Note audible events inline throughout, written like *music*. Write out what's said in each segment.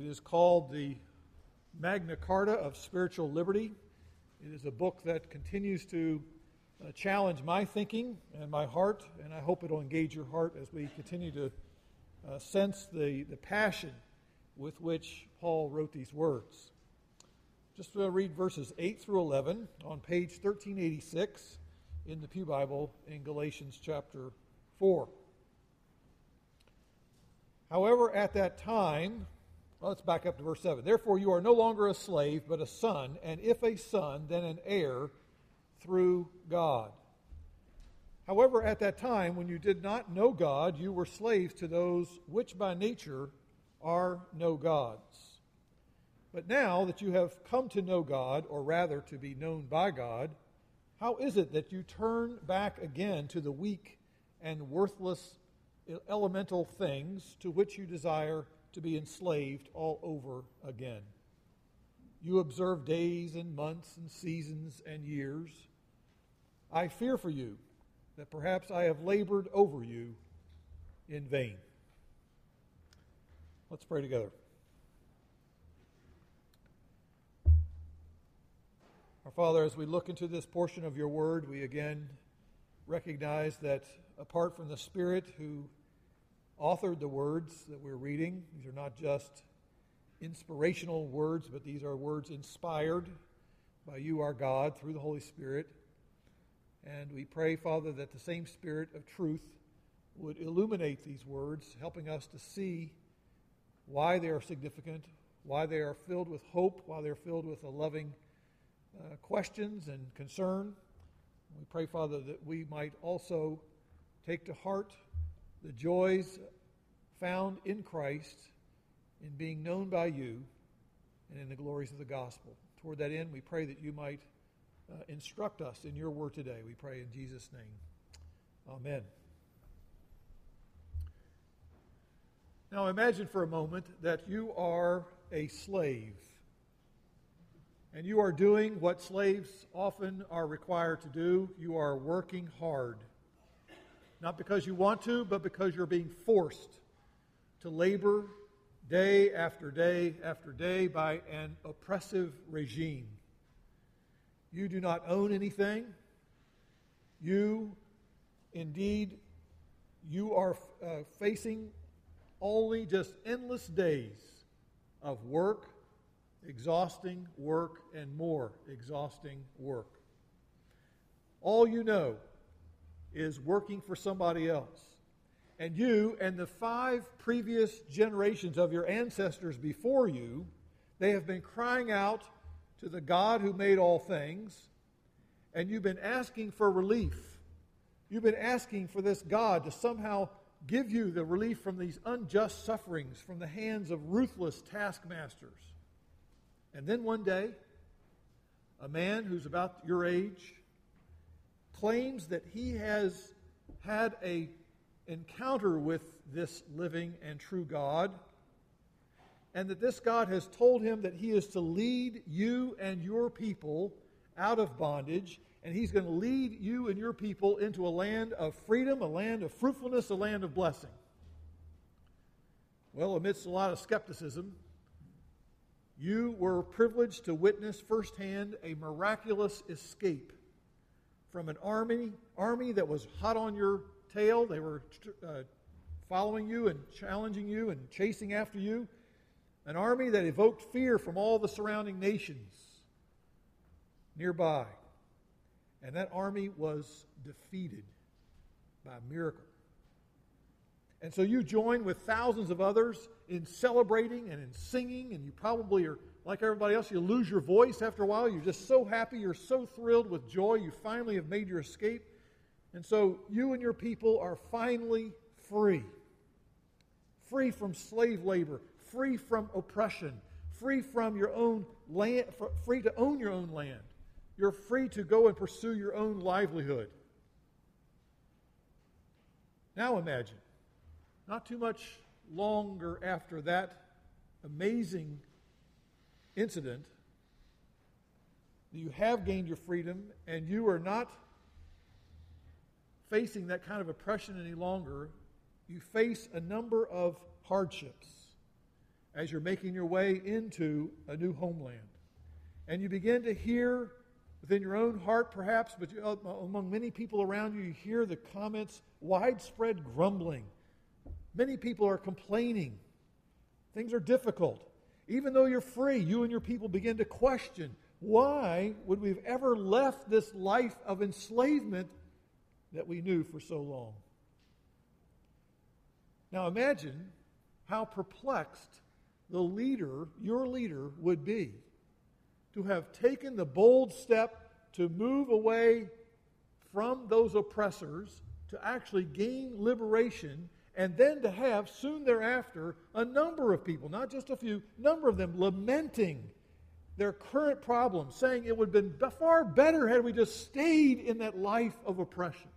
It is called the Magna Carta of Spiritual Liberty. It is a book that continues to uh, challenge my thinking and my heart, and I hope it'll engage your heart as we continue to uh, sense the, the passion with which Paul wrote these words. Just to read verses 8 through 11 on page 1386 in the Pew Bible in Galatians chapter 4. However, at that time, well, let's back up to verse 7. Therefore, you are no longer a slave, but a son, and if a son, then an heir through God. However, at that time, when you did not know God, you were slaves to those which by nature are no gods. But now that you have come to know God, or rather to be known by God, how is it that you turn back again to the weak and worthless elemental things to which you desire to be enslaved all over again? You observe days and months and seasons and years. I fear for you that perhaps I have labored over you in vain. Let's pray together. Our Father, as we look into this portion of your word, we again recognize that apart from the Spirit who authored the words that we're reading, these are not just inspirational words, but these are words inspired by you, our God, through the Holy Spirit. And we pray, Father, that the same Spirit of truth would illuminate these words, helping us to see why they are significant, why they are filled with hope, why they're filled with a loving uh, questions and concern. We pray, Father, that we might also take to heart the joys found in Christ in being known by you and in the glories of the gospel. Toward that end, we pray that you might uh, instruct us in your word today. We pray in Jesus' name. Amen. Now imagine for a moment that you are a slave and you are doing what slaves often are required to do. You are working hard. Not because you want to, but because you're being forced to labor day after day after day by an oppressive regime. You do not own anything. You, indeed, you are uh, facing only just endless days of work exhausting work, and more exhausting work. All you know is working for somebody else. And you and the five previous generations of your ancestors before you, they have been crying out to the God who made all things, and you've been asking for relief. You've been asking for this God to somehow give you the relief from these unjust sufferings from the hands of ruthless taskmasters. And then one day, a man who's about your age claims that he has had a encounter with this living and true God and that this God has told him that he is to lead you and your people out of bondage and he's going to lead you and your people into a land of freedom, a land of fruitfulness, a land of blessing. Well, amidst a lot of skepticism, you were privileged to witness firsthand a miraculous escape from an army, army that was hot on your tail. They were uh, following you and challenging you and chasing after you. An army that evoked fear from all the surrounding nations nearby. And that army was defeated by miracle. And so you join with thousands of others in celebrating and in singing, and you probably are like everybody else, you lose your voice after a while. You're just so happy, you're so thrilled with joy, you finally have made your escape. And so you and your people are finally free. Free from slave labor, free from oppression, free from your own land, free to own your own land. You're free to go and pursue your own livelihood. Now imagine not too much longer after that amazing incident, you have gained your freedom and you are not facing that kind of oppression any longer. You face a number of hardships. as you're making your way into a new homeland. And you begin to hear within your own heart, perhaps, but uh, among many people around you, you hear the comments widespread grumbling. Many people are complaining. Things are difficult. Even though you're free, you and your people begin to question why would we have ever left this life of enslavement that we knew for so long? Now imagine how perplexed the leader, your leader, would be to have taken the bold step to move away from those oppressors, to actually gain liberation, and then to have soon thereafter a number of people, not just a few, number of them lamenting their current problems, saying it would have been far better had we just stayed in that life of oppression.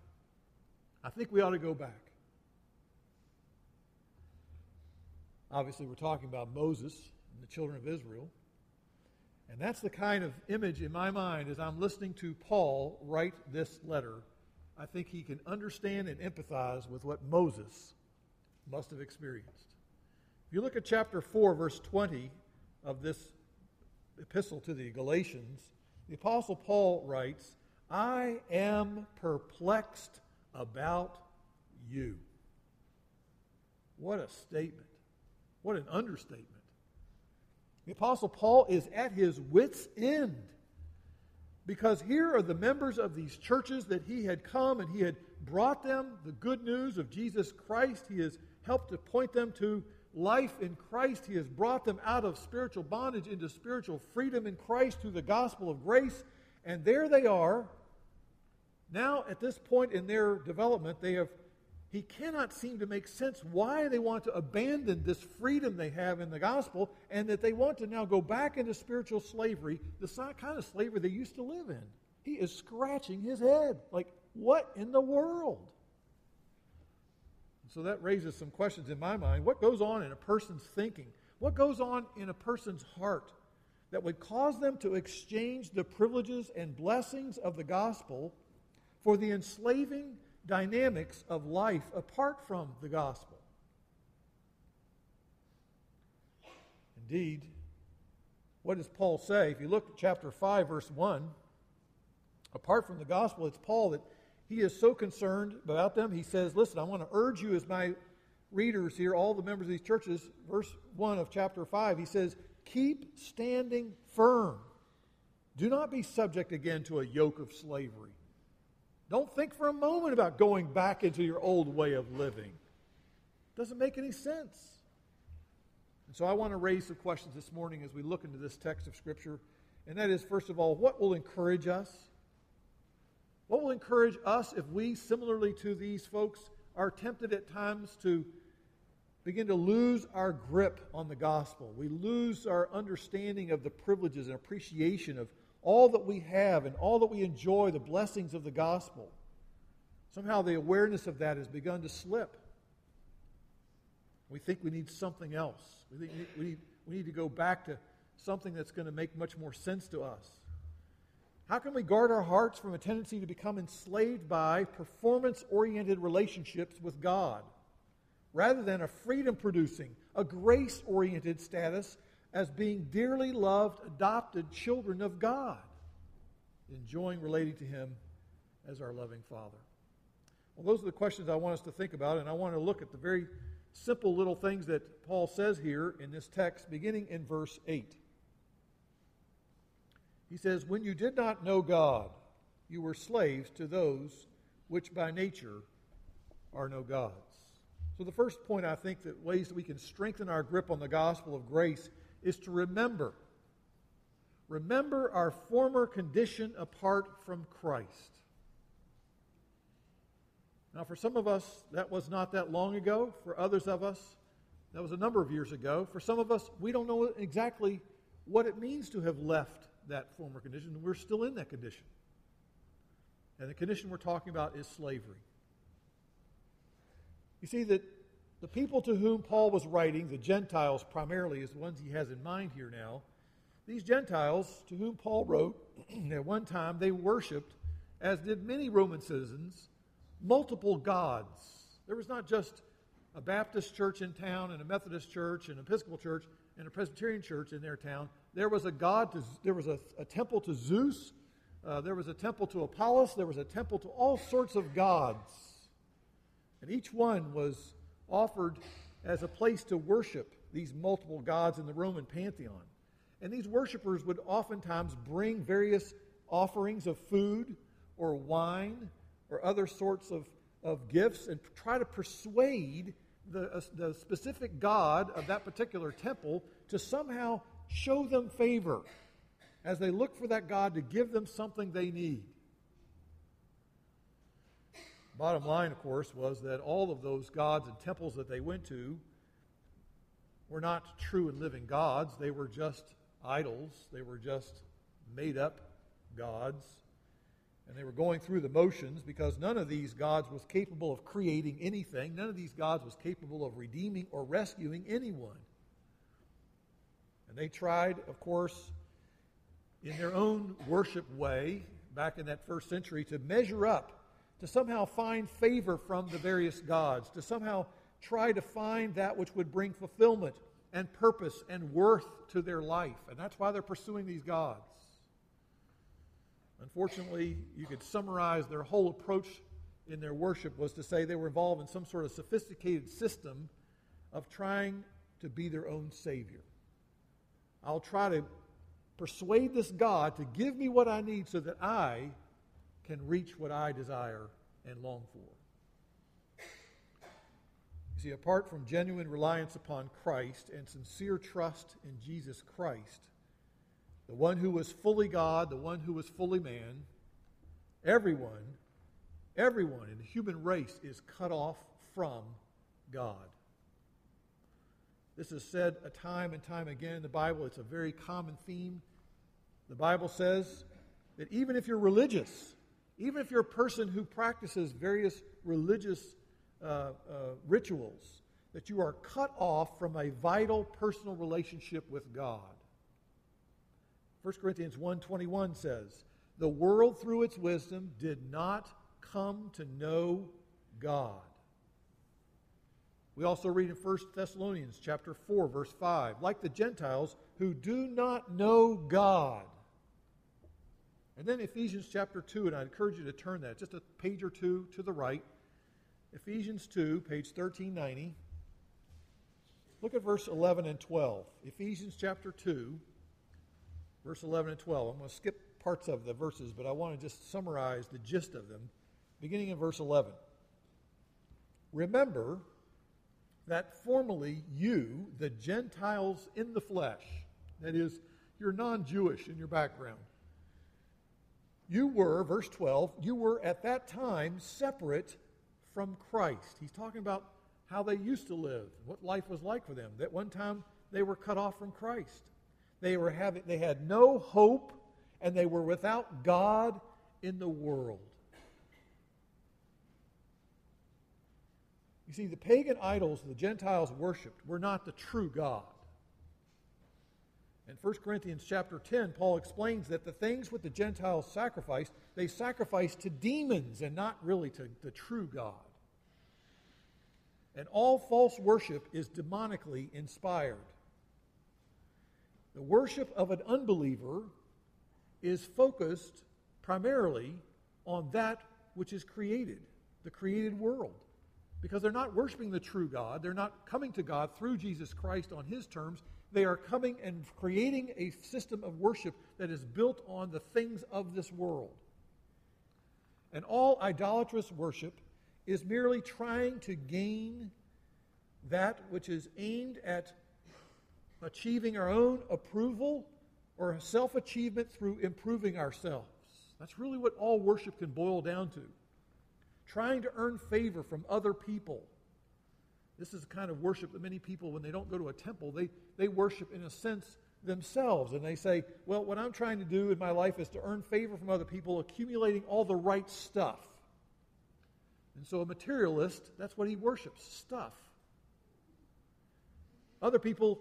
I think we ought to go back. Obviously, we're talking about Moses and the children of Israel. And that's the kind of image in my mind as I'm listening to Paul write this letter. I think he can understand and empathize with what Moses must have experienced. If you look at chapter 4, verse 20 of this epistle to the Galatians, the Apostle Paul writes, I am perplexed about you. What a statement. What an understatement. The Apostle Paul is at his wits' end because here are the members of these churches that he had come and he had brought them the good news of Jesus Christ. He has helped to point them to life in Christ. He has brought them out of spiritual bondage into spiritual freedom in Christ through the gospel of grace. And there they are. Now, at this point in their development, they have he cannot seem to make sense why they want to abandon this freedom they have in the gospel and that they want to now go back into spiritual slavery, the kind of slavery they used to live in. He is scratching his head. Like, what in the world? So that raises some questions in my mind. What goes on in a person's thinking? What goes on in a person's heart that would cause them to exchange the privileges and blessings of the gospel for the enslaving dynamics of life apart from the gospel. Indeed, what does Paul say? If you look at chapter 5, verse 1, apart from the gospel, it's Paul that he is so concerned about them. He says, Listen, I want to urge you as my readers here, all the members of these churches, verse 1 of chapter 5, he says, Keep standing firm. Do not be subject again to a yoke of slavery. Don't think for a moment about going back into your old way of living. Doesn't make any sense. And so I want to raise some questions this morning as we look into this text of Scripture. And that is, first of all, what will encourage us? What will encourage us if we, similarly to these folks, are tempted at times to begin to lose our grip on the gospel? We lose our understanding of the privileges and appreciation of all that we have and all that we enjoy, the blessings of the gospel. Somehow the awareness of that has begun to slip. We think we need something else. We think we need, we need to go back to something that's going to make much more sense to us. How can we guard our hearts from a tendency to become enslaved by performance oriented relationships with God rather than a freedom producing, a grace oriented status as being dearly loved, adopted children of God, enjoying relating to Him as our loving Father? Well, those are the questions I want us to think about, and I want to look at the very simple little things that Paul says here in this text, beginning in verse 8. He says, When you did not know God, you were slaves to those which by nature are no gods. So, the first point I think that ways that we can strengthen our grip on the gospel of grace is to remember. Remember our former condition apart from Christ. Now, for some of us, that was not that long ago. For others of us, that was a number of years ago. For some of us, we don't know exactly what it means to have left that former condition. We're still in that condition. And the condition we're talking about is slavery. You see, that the people to whom Paul was writing, the Gentiles primarily, is the ones he has in mind here now. These Gentiles to whom Paul wrote, *clears throat* at one time they worshiped, as did many Roman citizens, multiple gods. There was not just a Baptist church in town and a Methodist church and an Episcopal church. and a Presbyterian church in their town, there was a god, to, there was a, a temple to Zeus, uh, there was a temple to Apollos, there was a temple to all sorts of gods. And each one was offered as a place to worship these multiple gods in the Roman pantheon. And these worshippers would oftentimes bring various offerings of food or wine or other sorts of, of gifts and try to persuade the, uh, the specific god of that particular temple to somehow show them favor as they look for that God to give them something they need. Bottom line, of course, was that all of those gods and temples that they went to were not true and living gods. They were just idols, they were just made up gods. And they were going through the motions because none of these gods was capable of creating anything. None of these gods was capable of redeeming or rescuing anyone. And they tried, of course, in their own worship way, back in that first century, to measure up, to somehow find favor from the various gods, to somehow try to find that which would bring fulfillment and purpose and worth to their life. And that's why they're pursuing these gods. Unfortunately, you could summarize their whole approach in their worship was to say they were involved in some sort of sophisticated system of trying to be their own savior. I'll try to persuade this God to give me what I need so that I can reach what I desire and long for. You see, apart from genuine reliance upon Christ and sincere trust in Jesus Christ, the one who was fully God, the one who was fully man, everyone, everyone in the human race is cut off from God. This is said a time and time again in the Bible. It's a very common theme. The Bible says that even if you're religious, even if you're a person who practices various religious uh, uh, rituals, that you are cut off from a vital personal relationship with God. 1 Corinthians 1:21 says, "The world through its wisdom did not come to know God." We also read in 1 Thessalonians chapter 4 verse 5, like the Gentiles who do not know God. And then Ephesians chapter 2, and I encourage you to turn that just a page or two to the right. Ephesians 2, page 1390. Look at verse 11 and 12. Ephesians chapter 2, verse 11 and 12. I'm going to skip parts of the verses, but I want to just summarize the gist of them, beginning in verse 11. Remember that formerly you, the Gentiles in the flesh, that is, you're non Jewish in your background, you were, verse 12, you were at that time separate from Christ. He's talking about how they used to live, what life was like for them. That one time they were cut off from Christ. They, were having, they had no hope, and they were without God in the world. You see, the pagan idols the Gentiles worshipped were not the true God. In 1 Corinthians chapter 10, Paul explains that the things which the Gentiles sacrificed, they sacrificed to demons and not really to the true God. And all false worship is demonically inspired. The worship of an unbeliever is focused primarily on that which is created, the created world because they're not worshiping the true God. They're not coming to God through Jesus Christ on His terms. They are coming and creating a system of worship that is built on the things of this world. And all idolatrous worship is merely trying to gain that which is aimed at achieving our own approval or self achievement through improving ourselves. That's really what all worship can boil down to trying to earn favor from other people. This is the kind of worship that many people, when they don't go to a temple, they, they worship in a sense themselves. And they say, well, what I'm trying to do in my life is to earn favor from other people, accumulating all the right stuff. And so a materialist, that's what he worships stuff. Other people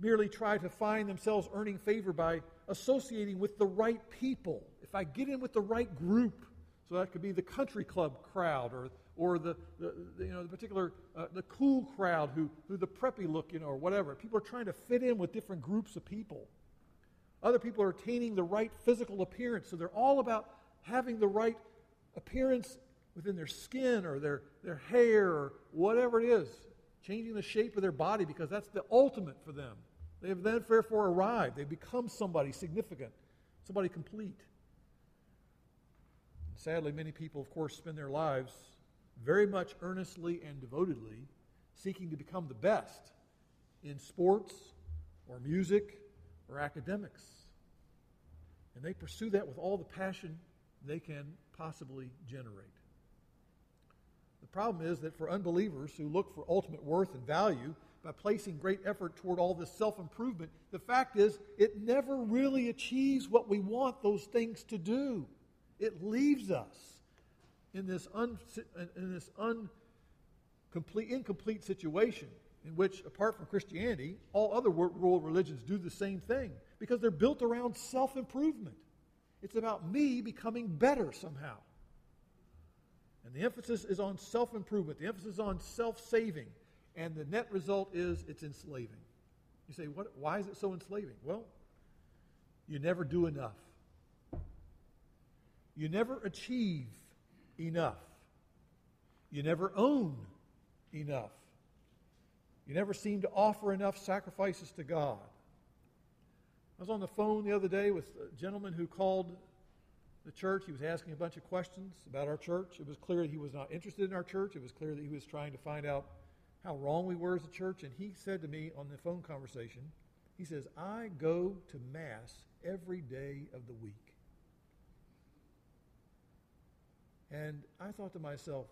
merely try to find themselves earning favor by associating with the right people. If I get in with the right group, so that could be the country club crowd or, or the, the, the you know, the particular, uh, the cool crowd who, who the preppy look, you know, or whatever. People are trying to fit in with different groups of people. Other people are attaining the right physical appearance, so they're all about having the right appearance within their skin or their, their hair or whatever it is, changing the shape of their body because that's the ultimate for them. They have then therefore arrived. They become somebody significant, somebody complete. And sadly, many people, of course, spend their lives very much earnestly and devotedly seeking to become the best in sports or music or academics. And they pursue that with all the passion they can possibly generate. The problem is that for unbelievers who look for ultimate worth and value by placing great effort toward all this self improvement, the fact is it never really achieves what we want those things to do. It leaves us in this, un, in this uncomplete, incomplete situation in which, apart from Christianity, all other world religions do the same thing because they're built around self improvement. It's about me becoming better somehow. And the emphasis is on self improvement, the emphasis is on self saving. And the net result is it's enslaving. You say, what, why is it so enslaving? Well, you never do enough. You never achieve enough. You never own enough. You never seem to offer enough sacrifices to God. I was on the phone the other day with a gentleman who called the church. He was asking a bunch of questions about our church. It was clear that he was not interested in our church. It was clear that he was trying to find out how wrong we were as a church. And he said to me on the phone conversation, he says, I go to Mass every day of the week. And I thought to myself,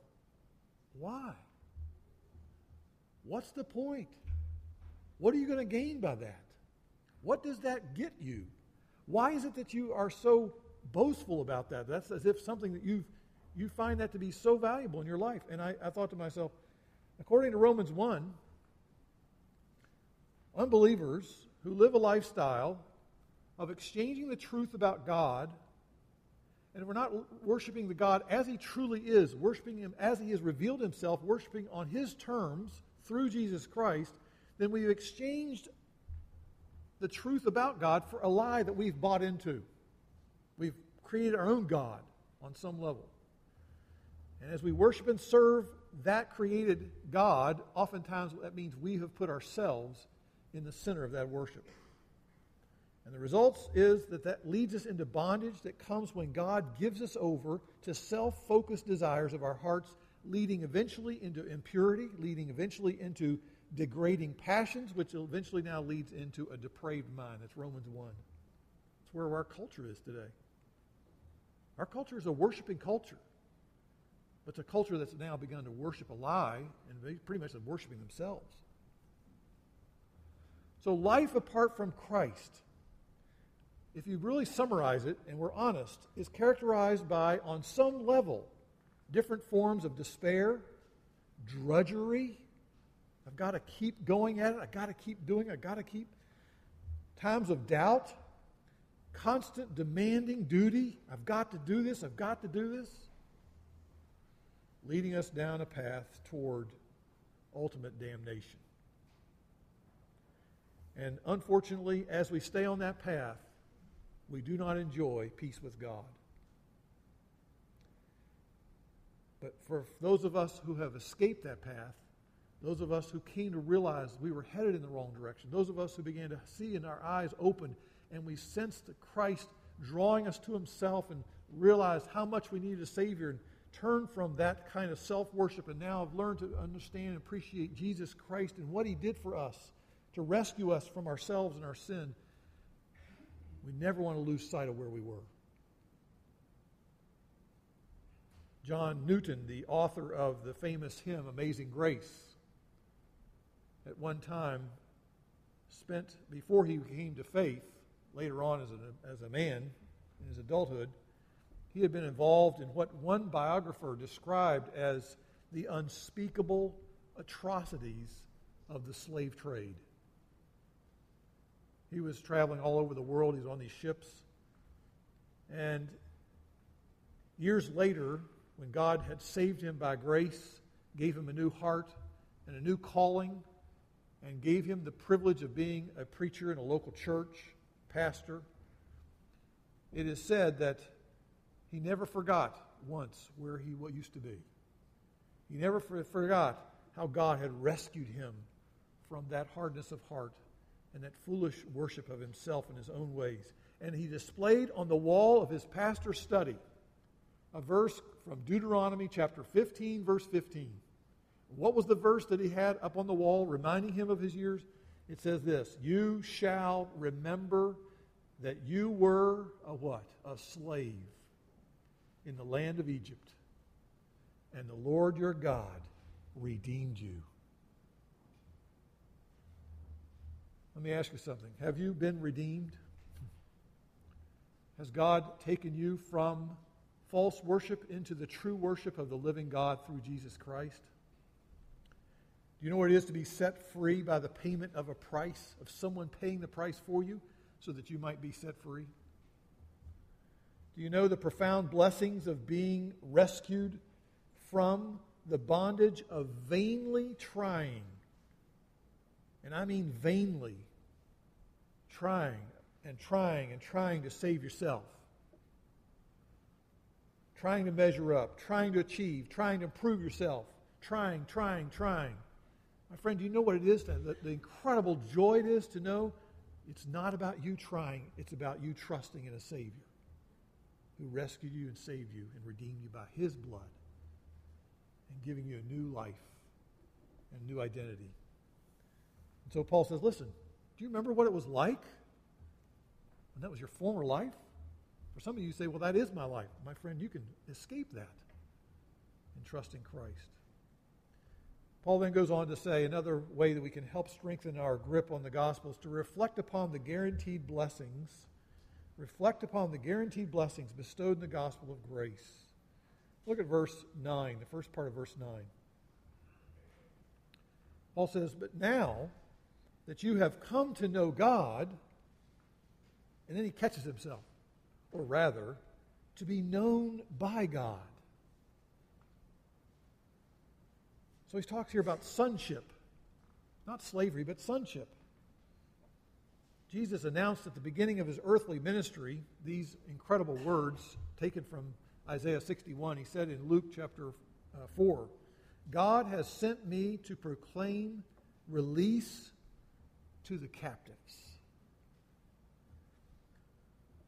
why? What's the point? What are you going to gain by that? What does that get you? Why is it that you are so boastful about that? That's as if something that you you find that to be so valuable in your life. And I, I thought to myself, according to Romans 1, unbelievers who live a lifestyle of exchanging the truth about God and we're not worshiping the God as He truly is, worshiping Him as He has revealed Himself, worshiping on His terms through Jesus Christ, then we've exchanged the truth about God for a lie that we've bought into. We've created our own God on some level. And as we worship and serve that created God, oftentimes that means we have put ourselves in the center of that worship. And the results is that that leads us into bondage that comes when God gives us over to self focused desires of our hearts, leading eventually into impurity, leading eventually into degrading passions, which eventually now leads into a depraved mind. That's Romans 1. It's where our culture is today. Our culture is a worshiping culture. But it's a culture that's now begun to worship a lie and pretty much worshiping themselves. So, life apart from Christ if you really summarize it, and we're honest, is characterized by, on some level, different forms of despair, drudgery. I've got to keep going at it. I've got to keep doing it. I've got to keep. Times of doubt, constant demanding duty. I've got to do this. I've got to do this. Leading us down a path toward ultimate damnation. And unfortunately, as we stay on that path, we do not enjoy peace with God. But for those of us who have escaped that path, those of us who came to realize we were headed in the wrong direction, those of us who began to see and our eyes opened and we sensed Christ drawing us to himself and realized how much we needed a Savior and turned from that kind of self worship and now have learned to understand and appreciate Jesus Christ and what he did for us to rescue us from ourselves and our sin we never want to lose sight of where we were. John Newton, the author of the famous hymn Amazing Grace, at one time spent, before he came to faith, later on as a, as a man in his adulthood, he had been involved in what one biographer described as the unspeakable atrocities of the slave trade. He was traveling all over the world. He was on these ships. And years later, when God had saved him by grace, gave him a new heart and a new calling, and gave him the privilege of being a preacher in a local church, pastor, it is said that he never forgot once where he used to be. He never forgot how God had rescued him from that hardness of heart and that foolish worship of himself and his own ways. And he displayed on the wall of his pastor's study a verse from Deuteronomy chapter 15, verse 15. What was the verse that he had up on the wall reminding him of his years? It says this You shall remember that you were a what? A slave in the land of Egypt. And the Lord your God redeemed you. Let me ask you something. Have you been redeemed? Has God taken you from false worship into the true worship of the living God through Jesus Christ? Do you know what it is to be set free by the payment of a price, of someone paying the price for you so that you might be set free? Do you know the profound blessings of being rescued from the bondage of vainly trying? And I mean vainly trying and trying and trying to save yourself. Trying to measure up, trying to achieve, trying to improve yourself, trying, trying, trying. My friend, do you know what it is? The, the incredible joy it is to know it's not about you trying, it's about you trusting in a Savior who rescued you and saved you and redeemed you by his blood and giving you a new life and a new identity. And so Paul says, listen, do you remember what it was like when that was your former life? For some of you say, well, that is my life. My friend, you can escape that and trust in Christ. Paul then goes on to say another way that we can help strengthen our grip on the gospel is to reflect upon the guaranteed blessings reflect upon the guaranteed blessings bestowed in the gospel of grace. Look at verse 9, the first part of verse 9. Paul says, But now that you have come to know God, and then he catches himself, or rather, to be known by God. So he talks here about sonship, not slavery, but sonship. Jesus announced at the beginning of his earthly ministry these incredible words taken from Isaiah 61. He said in Luke chapter uh, 4 God has sent me to proclaim release to the captives.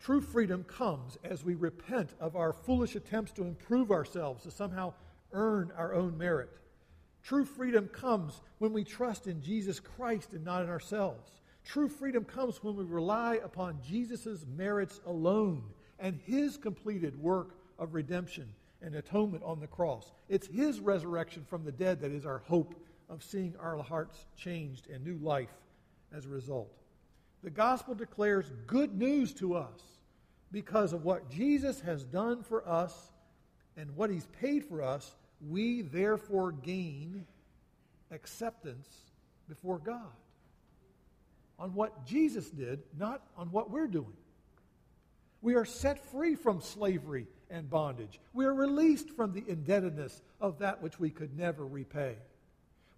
True freedom comes as we repent of our foolish attempts to improve ourselves, to somehow earn our own merit. True freedom comes when we trust in Jesus Christ and not in ourselves. True freedom comes when we rely upon Jesus' merits alone and his completed work of redemption and atonement on the cross. It's his resurrection from the dead that is our hope of seeing our hearts changed and new life as a result. The gospel declares good news to us because of what Jesus has done for us and what he's paid for us. We therefore gain acceptance before God on what Jesus did, not on what we're doing. We are set free from slavery and bondage. We are released from the indebtedness of that which we could never repay.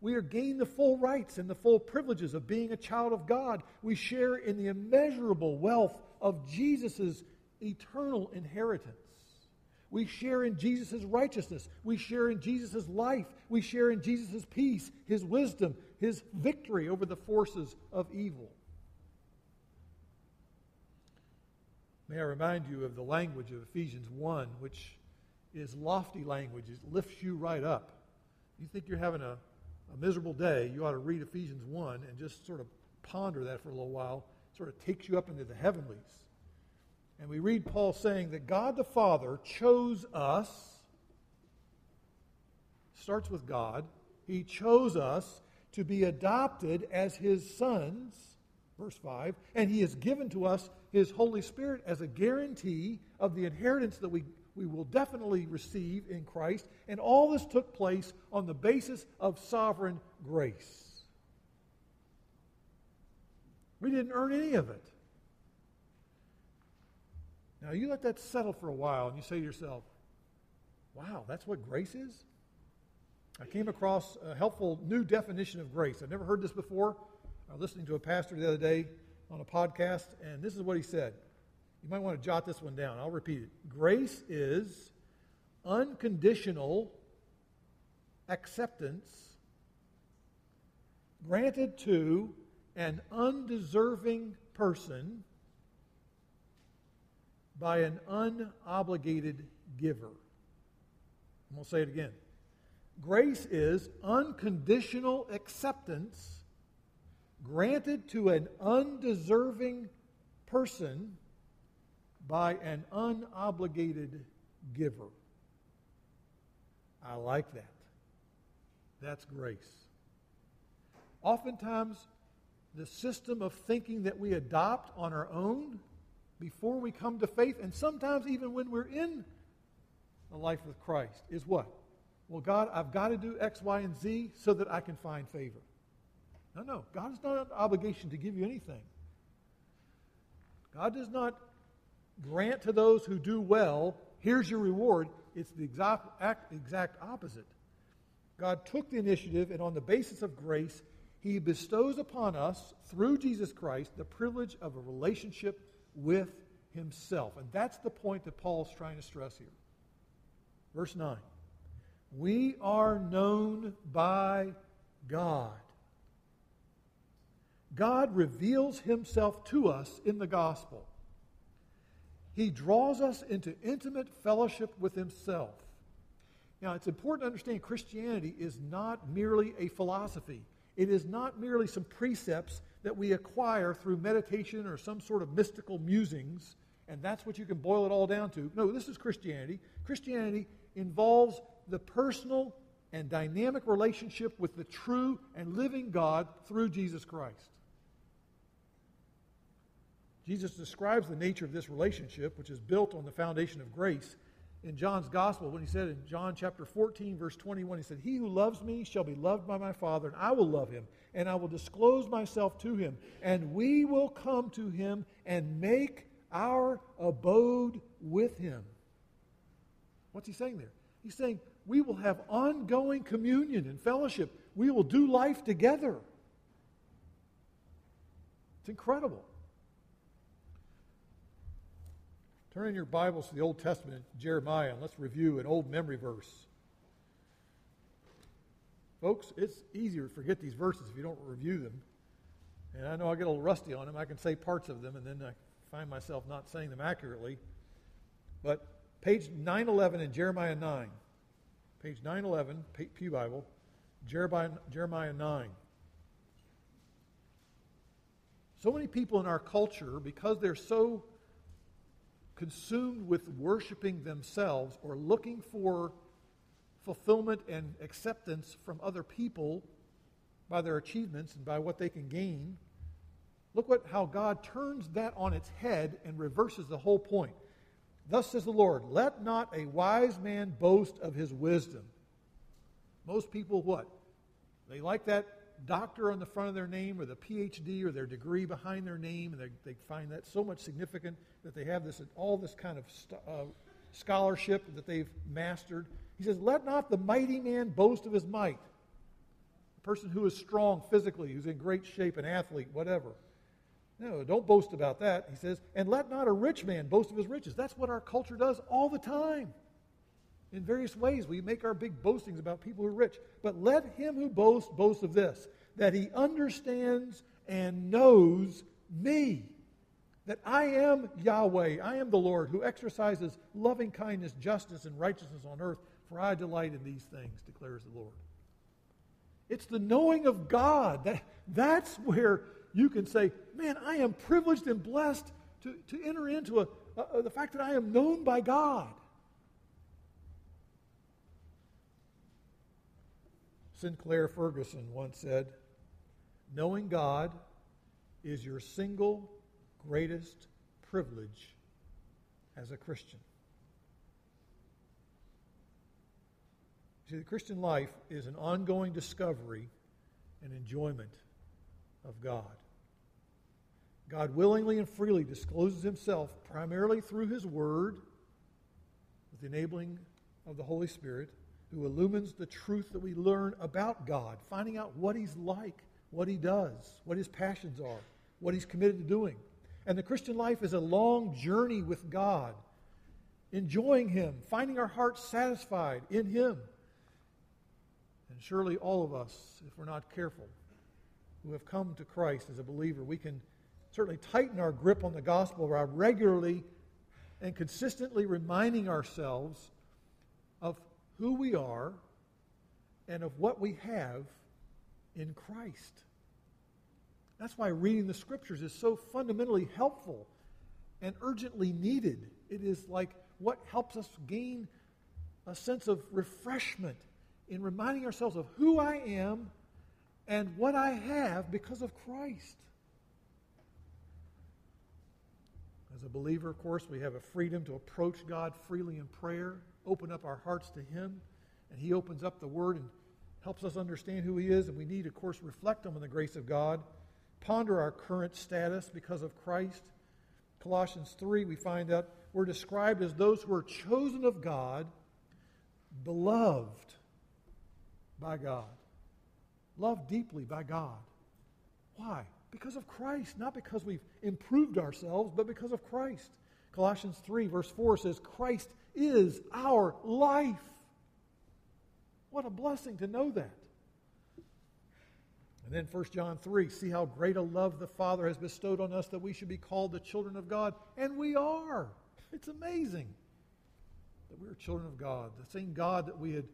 We are gained the full rights and the full privileges of being a child of God. We share in the immeasurable wealth of Jesus' eternal inheritance. We share in Jesus' righteousness. We share in Jesus' life. We share in Jesus' peace, his wisdom, his victory over the forces of evil. May I remind you of the language of Ephesians 1, which is lofty language. It lifts you right up. You think you're having a, a miserable day, you ought to read Ephesians 1 and just sort of ponder that for a little while. It sort of takes you up into the heavenlies. And we read Paul saying that God the Father chose us, starts with God, He chose us to be adopted as his sons, verse 5, and he has given to us his Holy Spirit as a guarantee of the inheritance that we, we will definitely receive in Christ. And all this took place on the basis of sovereign grace. We didn't earn any of it. Now, you let that settle for a while and you say to yourself, Wow, that's what grace is? I came across a helpful new definition of grace. I've never heard this before. I was listening to a pastor the other day on a podcast, and this is what he said. You might want to jot this one down. I'll repeat it. Grace is unconditional acceptance granted to an undeserving person by an unobligated giver. I'm going to say it again. Grace is unconditional acceptance granted to an undeserving person by an unobligated giver. I like that. That's grace. Oftentimes, the system of thinking that we adopt on our own before we come to faith, and sometimes even when we're in a life with Christ, is what? Well, God, I've got to do X, Y, and Z so that I can find favor. No, no. God is not an obligation to give you anything. God does not grant to those who do well, here's your reward. It's the exact, exact opposite. God took the initiative, and on the basis of grace, He bestows upon us, through Jesus Christ, the privilege of a relationship with Himself. And that's the point that Paul's trying to stress here. Verse 9 We are known by God. God reveals Himself to us in the gospel. He draws us into intimate fellowship with Himself. Now, it's important to understand Christianity is not merely a philosophy. It is not merely some precepts that we acquire through meditation or some sort of mystical musings, and that's what you can boil it all down to. No, this is Christianity. Christianity involves the personal and dynamic relationship with the true and living God through Jesus Christ. Jesus describes the nature of this relationship, which is built on the foundation of grace, in John's Gospel when he said in John chapter 14, verse 21, he said, He who loves me shall be loved by my Father, and I will love him, and I will disclose myself to him, and we will come to him and make our abode with him. What's he saying there? He's saying we will have ongoing communion and fellowship. We will do life together. It's incredible. Turn in your Bibles to the Old Testament, Jeremiah, and let's review an old memory verse. Folks, it's easier to forget these verses if you don't review them. And I know I get a little rusty on them. I can say parts of them, and then I find myself not saying them accurately. But page 911 in Jeremiah 9. Page 911, Pew Bible, Jeremiah, Jeremiah 9. So many people in our culture, because they're so consumed with worshiping themselves or looking for fulfillment and acceptance from other people by their achievements and by what they can gain. Look what how God turns that on its head and reverses the whole point. Thus says the Lord, let not a wise man boast of his wisdom. Most people what? They like that doctor on the front of their name or the PhD or their degree behind their name, and they, they find that so much significant that they have this all this kind of st- uh, scholarship that they've mastered. He says, Let not the mighty man boast of his might. The person who is strong physically, who's in great shape, an athlete, whatever. No, don't boast about that. He says, and let not a rich man boast of his riches. That's what our culture does all the time in various ways. We make our big boastings about people who are rich. But let him who boasts boast of this that he understands and knows me. That I am Yahweh, I am the Lord who exercises loving kindness, justice, and righteousness on earth, for I delight in these things, declares the Lord. It's the knowing of God. That, that's where you can say, Man, I am privileged and blessed to, to enter into a, a, the fact that I am known by God. Sinclair Ferguson once said, Knowing God is your single greatest privilege as a Christian. See, the Christian life is an ongoing discovery and enjoyment of God. God willingly and freely discloses himself primarily through his word with the enabling of the Holy Spirit who illumines the truth that we learn about God, finding out what He's like, what He does, what His passions are, what He's committed to doing. And the Christian life is a long journey with God, enjoying Him, finding our hearts satisfied in Him. And surely all of us, if we're not careful, who have come to Christ as a believer, we can certainly tighten our grip on the gospel by regularly and consistently reminding ourselves who we are and of what we have in Christ. That's why reading the scriptures is so fundamentally helpful and urgently needed. It is like what helps us gain a sense of refreshment in reminding ourselves of who I am and what I have because of Christ. As a believer, of course, we have a freedom to approach God freely in prayer, open up our hearts to Him, and He opens up the Word and helps us understand who He is. And we need, of course, reflect on the grace of God, ponder our current status because of Christ. Colossians 3, we find out we're described as those who are chosen of God, beloved by God, loved deeply by God. Why? Because of Christ, not because we've improved ourselves, but because of Christ. Colossians 3, verse 4 says, Christ is our life. What a blessing to know that. And then 1 John 3, see how great a love the Father has bestowed on us that we should be called the children of God. And we are. It's amazing that we are children of God. The same God that we had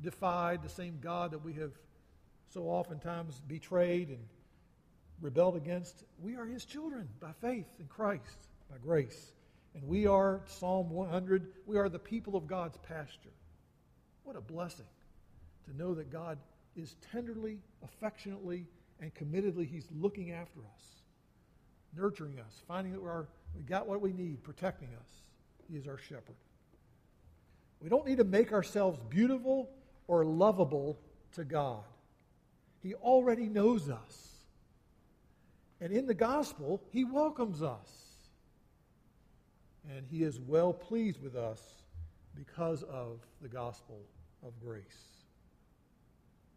defied, the same God that we have so oftentimes betrayed and rebelled against, we are his children by faith in Christ, by grace. And we are, Psalm 100, we are the people of God's pasture. What a blessing to know that God is tenderly, affectionately, and committedly, He's looking after us, nurturing us, finding that we're, we got what we need, protecting us. He is our shepherd. We don't need to make ourselves beautiful or lovable to God. He already knows us. And in the gospel, He welcomes us. And He is well pleased with us because of the gospel of grace.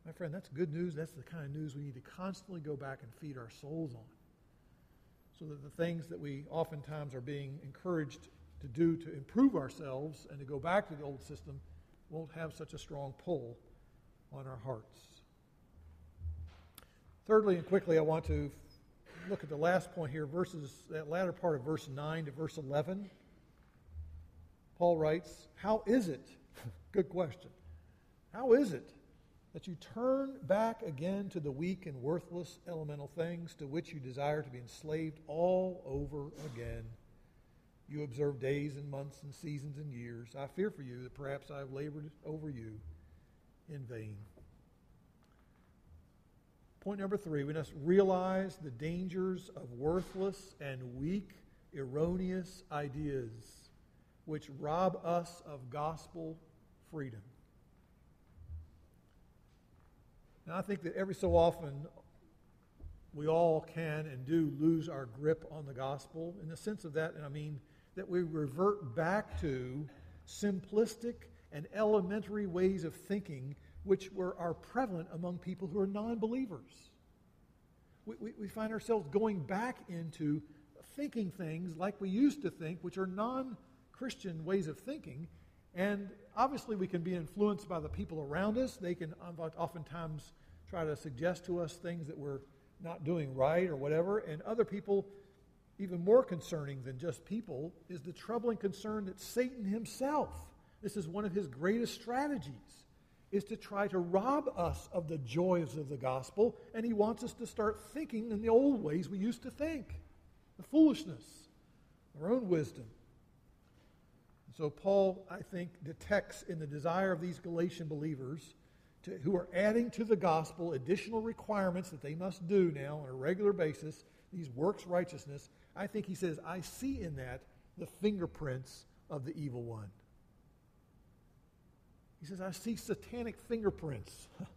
My friend, that's good news. That's the kind of news we need to constantly go back and feed our souls on. So that the things that we oftentimes are being encouraged to do to improve ourselves and to go back to the old system won't have such a strong pull on our hearts. Thirdly, and quickly, I want to look at the last point here, verses that latter part of verse 9 to verse 11. Paul writes, How is it? *laughs* Good question. How is it that you turn back again to the weak and worthless elemental things to which you desire to be enslaved all over again? You observe days and months and seasons and years. I fear for you that perhaps I have labored over you in vain. Point number three, we must realize the dangers of worthless and weak, erroneous ideas which rob us of gospel freedom. Now, I think that every so often we all can and do lose our grip on the gospel. In the sense of that, and I mean that we revert back to simplistic and elementary ways of thinking which were, are prevalent among people who are non believers. We, we, we, find ourselves going back into thinking things like we used to think, which are non Christian ways of thinking. And obviously, we can be influenced by the people around us. They can oftentimes try to suggest to us things that we're not doing right or whatever. And other people, even more concerning than just people, is the troubling concern that Satan himself, this is one of his greatest strategies is to try to rob us of the joys of the gospel, and he wants us to start thinking in the old ways we used to think the foolishness, our own wisdom. So, Paul, I think, detects in the desire of these Galatian believers to, who are adding to the gospel additional requirements that they must do now on a regular basis, these works righteousness. I think he says, I see in that the fingerprints of the evil one. He says, I see satanic fingerprints *laughs*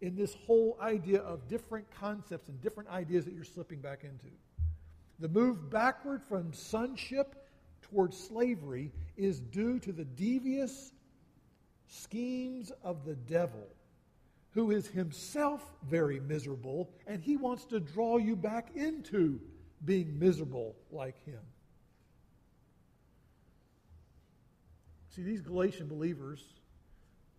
in this whole idea of different concepts and different ideas that you're slipping back into. The move backward from sonship towards slavery is due to the devious schemes of the devil, who is himself very miserable, and he wants to draw you back into being miserable like him. See, these Galatian believers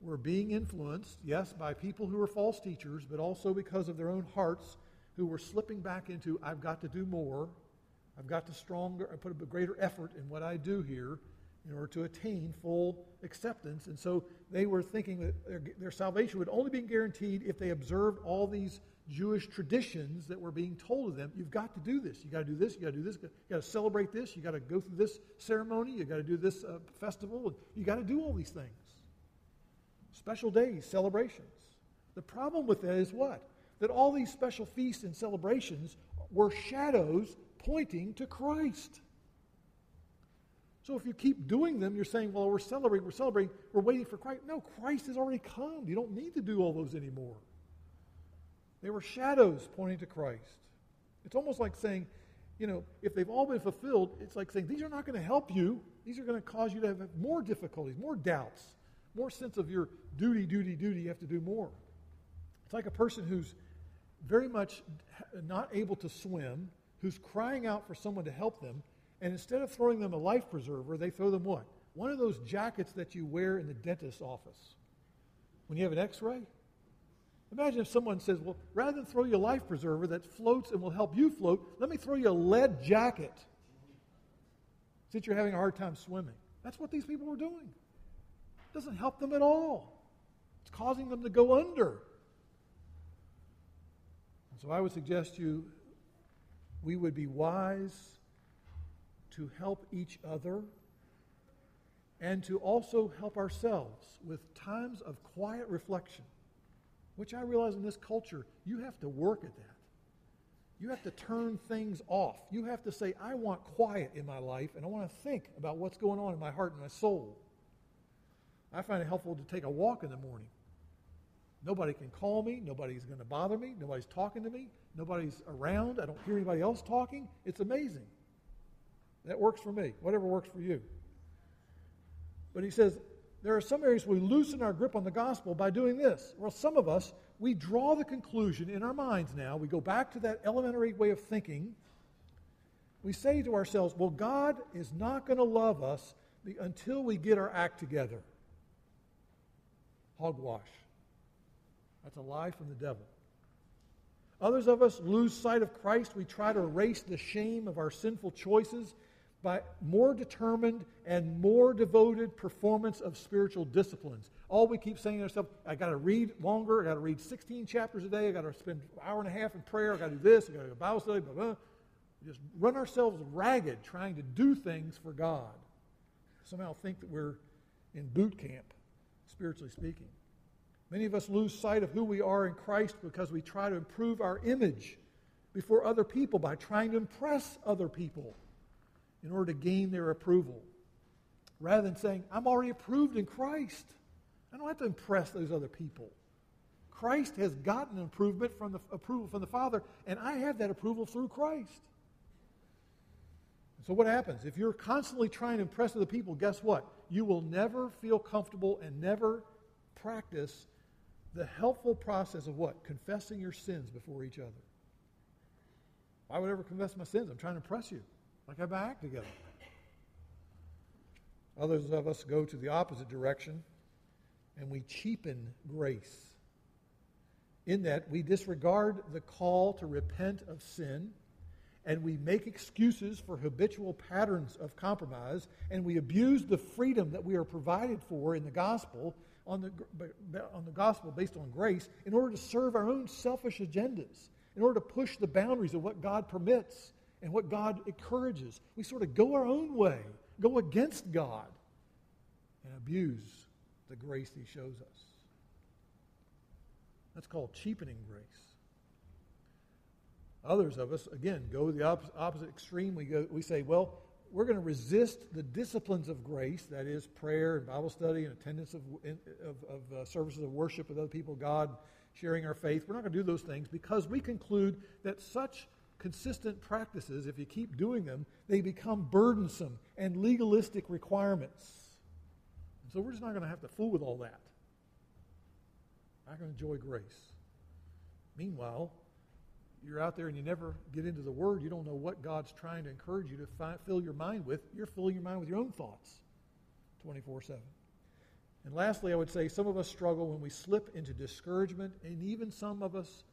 were being influenced, yes, by people who were false teachers, but also because of their own hearts who were slipping back into, I've got to do more. I've got to stronger, I put a greater effort in what I do here in order to attain full acceptance. And so they were thinking that their, their salvation would only be guaranteed if they observed all these Jewish traditions that were being told to them. You've got to do this. You've got to do this. You've got to do this. You've got to celebrate this. You've got to go through this ceremony. You've got to do this uh, festival. You've got to do all these things. Special days, celebrations. The problem with that is what? That all these special feasts and celebrations were shadows pointing to Christ. So if you keep doing them, you're saying, well, we're celebrating, we're celebrating, we're waiting for Christ. No, Christ has already come. You don't need to do all those anymore. They were shadows pointing to Christ. It's almost like saying, you know, if they've all been fulfilled, it's like saying, these are not going to help you. These are going to cause you to have more difficulties, more doubts, more sense of your duty, duty, duty. You have to do more. It's like a person who's very much not able to swim, who's crying out for someone to help them, and instead of throwing them a life preserver, they throw them what? One of those jackets that you wear in the dentist's office when you have an x ray. Imagine if someone says, Well, rather than throw you a life preserver that floats and will help you float, let me throw you a lead jacket since you're having a hard time swimming. That's what these people were doing. It doesn't help them at all, it's causing them to go under. And so I would suggest you we would be wise to help each other and to also help ourselves with times of quiet reflection, which I realize in this culture, you have to work at that. You have to turn things off. You have to say, I want quiet in my life, and I want to think about what's going on in my heart and my soul. I find it helpful to take a walk in the morning. Nobody can call me. Nobody's going to bother me. Nobody's talking to me. Nobody's around. I don't hear anybody else talking. It's amazing. That works for me, whatever works for you. But he says, there are some areas we loosen our grip on the gospel by doing this. Well, some of us, we draw the conclusion in our minds now. We go back to that elementary way of thinking. We say to ourselves, well, God is not going to love us until we get our act together. Hogwash. That's a lie from the devil. Others of us lose sight of Christ. We try to erase the shame of our sinful choices by more determined and more devoted performance of spiritual disciplines. All we keep saying to ourselves, I got to read longer, I got to read 16 chapters a day, I got to spend an hour and a half in prayer, I got to do this, I got to do Bible study, blah, blah. We just run ourselves ragged trying to do things for God. Somehow think that we're in boot camp, spiritually speaking. Many of us lose sight of who we are in Christ because we try to improve our image before other people by trying to impress other people in order to gain their approval. Rather than saying, I'm already approved in Christ. I don't have to impress those other people. Christ has gotten improvement from the approval from the Father, and I have that approval through Christ. So what happens? If you're constantly trying to impress other people, guess what? You will never feel comfortable and never practice the helpful process of what? Confessing your sins before each other. Why would I ever confess my sins? I'm trying to impress you. Like have my act together. Others of us go to the opposite direction and we cheapen grace. In that we disregard the call to repent of sin and we make excuses for habitual patterns of compromise and we abuse the freedom that we are provided for in the gospel on the, on the gospel based on grace in order to serve our own selfish agendas, in order to push the boundaries of what God permits and what God encourages. We sort of go our own way, go against God, and abuse the grace He shows us. That's called cheapening grace. Others of us, again, go the opposite extreme. We, go, we say, well, we're going to resist the disciplines of grace, that is, prayer and Bible study and attendance of, of, of uh, services of worship with other people, God, sharing our faith. We're not going to do those things because we conclude that such consistent practices, if you keep doing them, they become burdensome and legalistic requirements. And so we're just not going to have to fool with all that. Not going to enjoy grace. Meanwhile, you're out there and you never get into the Word, you don't know what God's trying to encourage you to fill your mind with. You're filling your mind with your own thoughts 24 7. And lastly, I would say some of us struggle when we slip into discouragement, and even some of us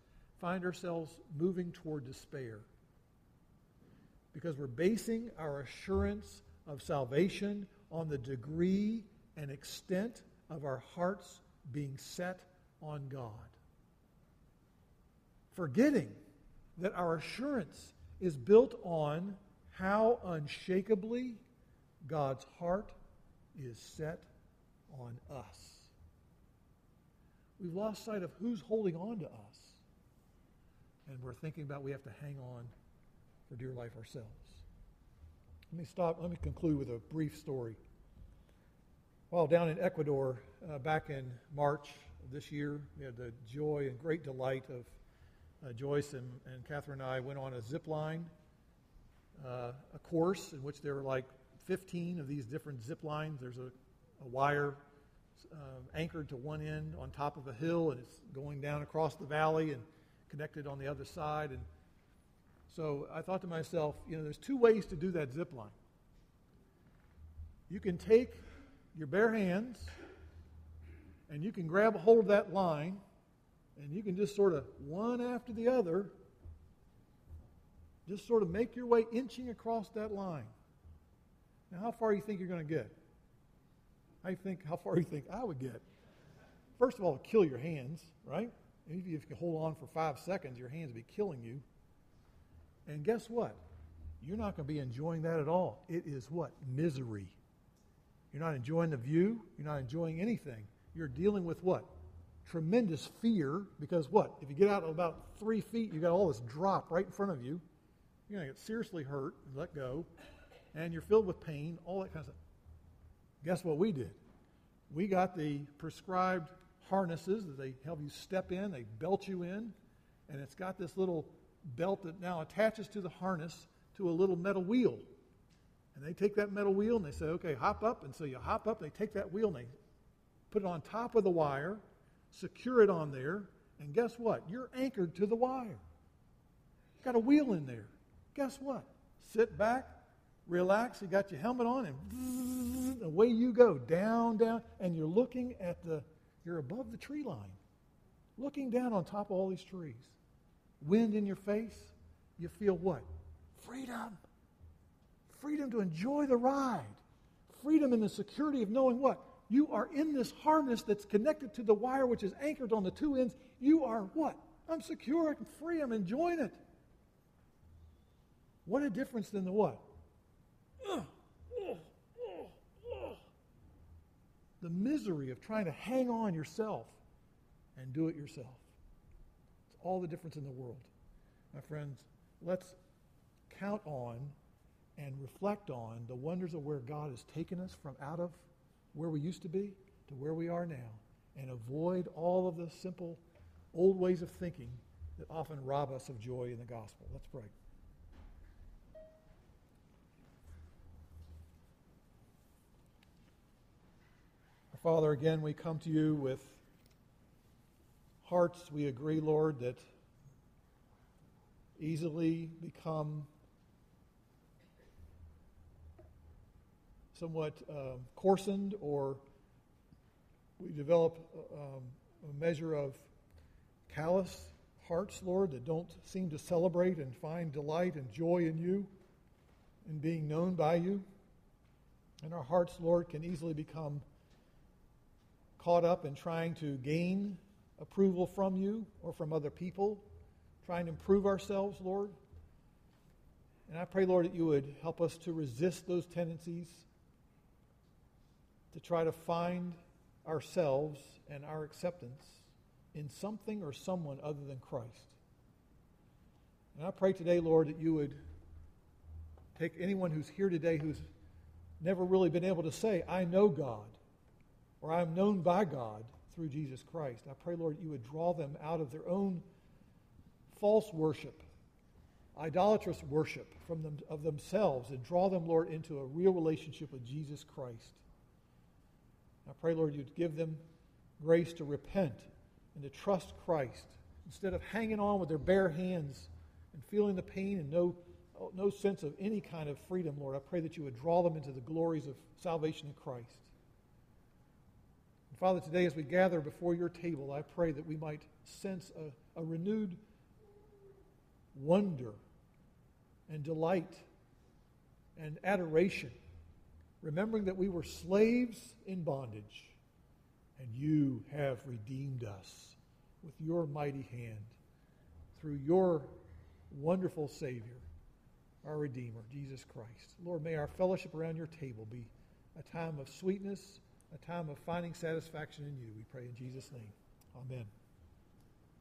find ourselves moving toward despair. Because we're basing our assurance of salvation on the degree and extent of our hearts being set on God. Forgetting that our assurance is built on how unshakably God's heart is set on us. We've lost sight of who's holding on to us. And we're thinking about we have to hang on for dear life ourselves. Let me stop. Let me conclude with a brief story. While down in Ecuador uh, back in March of this year, we had the joy and great delight of uh, Joyce and, and Catherine and I went on a zip line, uh, a course in which there were like 15 of these different zip lines. There's a, a wire uh, anchored to one end on top of a hill, and it's going down across the valley and connected on the other side. And so I thought to myself, you know, there's two ways to do that zip line. You can take your bare hands and you can grab a hold of that line and you can just sort of one after the other just sort of make your way inching across that line. Now, how far do you think you're going to get? I think how far do you think I would get? First of all, kill your hands, right? If you can hold on for five seconds, your hands will be killing you. And guess what? You're not going to be enjoying that at all. It is what? Misery. You're not enjoying the view. You're not enjoying anything. You're dealing with what? Tremendous fear because what? If you get out about three feet, you got all this drop right in front of you. You're going to get seriously hurt and let go. And you're filled with pain, all that kind of stuff. Guess what we did? We got the prescribed harnesses that they help you step in, they belt you in, and it's got this little belt that now attaches to the harness to a little metal wheel. And they take that metal wheel and they say, okay, hop up. And so you hop up, they take that wheel and they put it on top of the wire, secure it on there, and guess what? You're anchored to the wire. Got a wheel in there. Guess what? Sit back, relax, you got your helmet on, and away you go, down, down, and you're looking at the you're above the tree line, looking down on top of all these trees. Wind in your face, you feel what? Freedom. Freedom to enjoy the ride. Freedom in the security of knowing what? You are in this harness that's connected to the wire, which is anchored on the two ends. You are what? I'm secure, I'm free, I'm enjoying it. What a difference than the what? The misery of trying to hang on yourself and do it yourself. It's all the difference in the world. My friends, let's count on and reflect on the wonders of where God has taken us from out of where we used to be to where we are now and avoid all of the simple old ways of thinking that often rob us of joy in the gospel. Let's pray. Father, again, we come to you with hearts we agree, Lord, that easily become somewhat uh, coarsened or we develop um, a measure of callous hearts, Lord, that don't seem to celebrate and find delight and joy in you, in being known by you. And our hearts, Lord, can easily become caught up in trying to gain approval from you or from other people, trying to improve ourselves, Lord. And I pray, Lord, that you would help us to resist those tendencies, to try to find ourselves and our acceptance in something or someone other than Christ. And I pray today, Lord, that you would take anyone who's here today who's never really been able to say, I know God or I'm known by God through Jesus Christ. I pray, Lord, you would draw them out of their own false worship idolatrous worship from them, of themselves and draw them, Lord, into a real relationship with Jesus Christ. I pray, Lord, you'd give them grace to repent and to trust Christ instead of hanging on with their bare hands and feeling the pain and no, no sense of any kind of freedom, Lord. I pray that you would draw them into the glories of salvation in Christ. And Father, today as we gather before your table, I pray that we might sense a, a renewed wonder and delight and adoration, remembering that we were slaves in bondage and you have redeemed us with your mighty hand through your wonderful Savior, our Redeemer, Jesus Christ. Lord, may our fellowship around your table be a time of sweetness, a time of finding satisfaction in you. We pray in Jesus' name. Amen.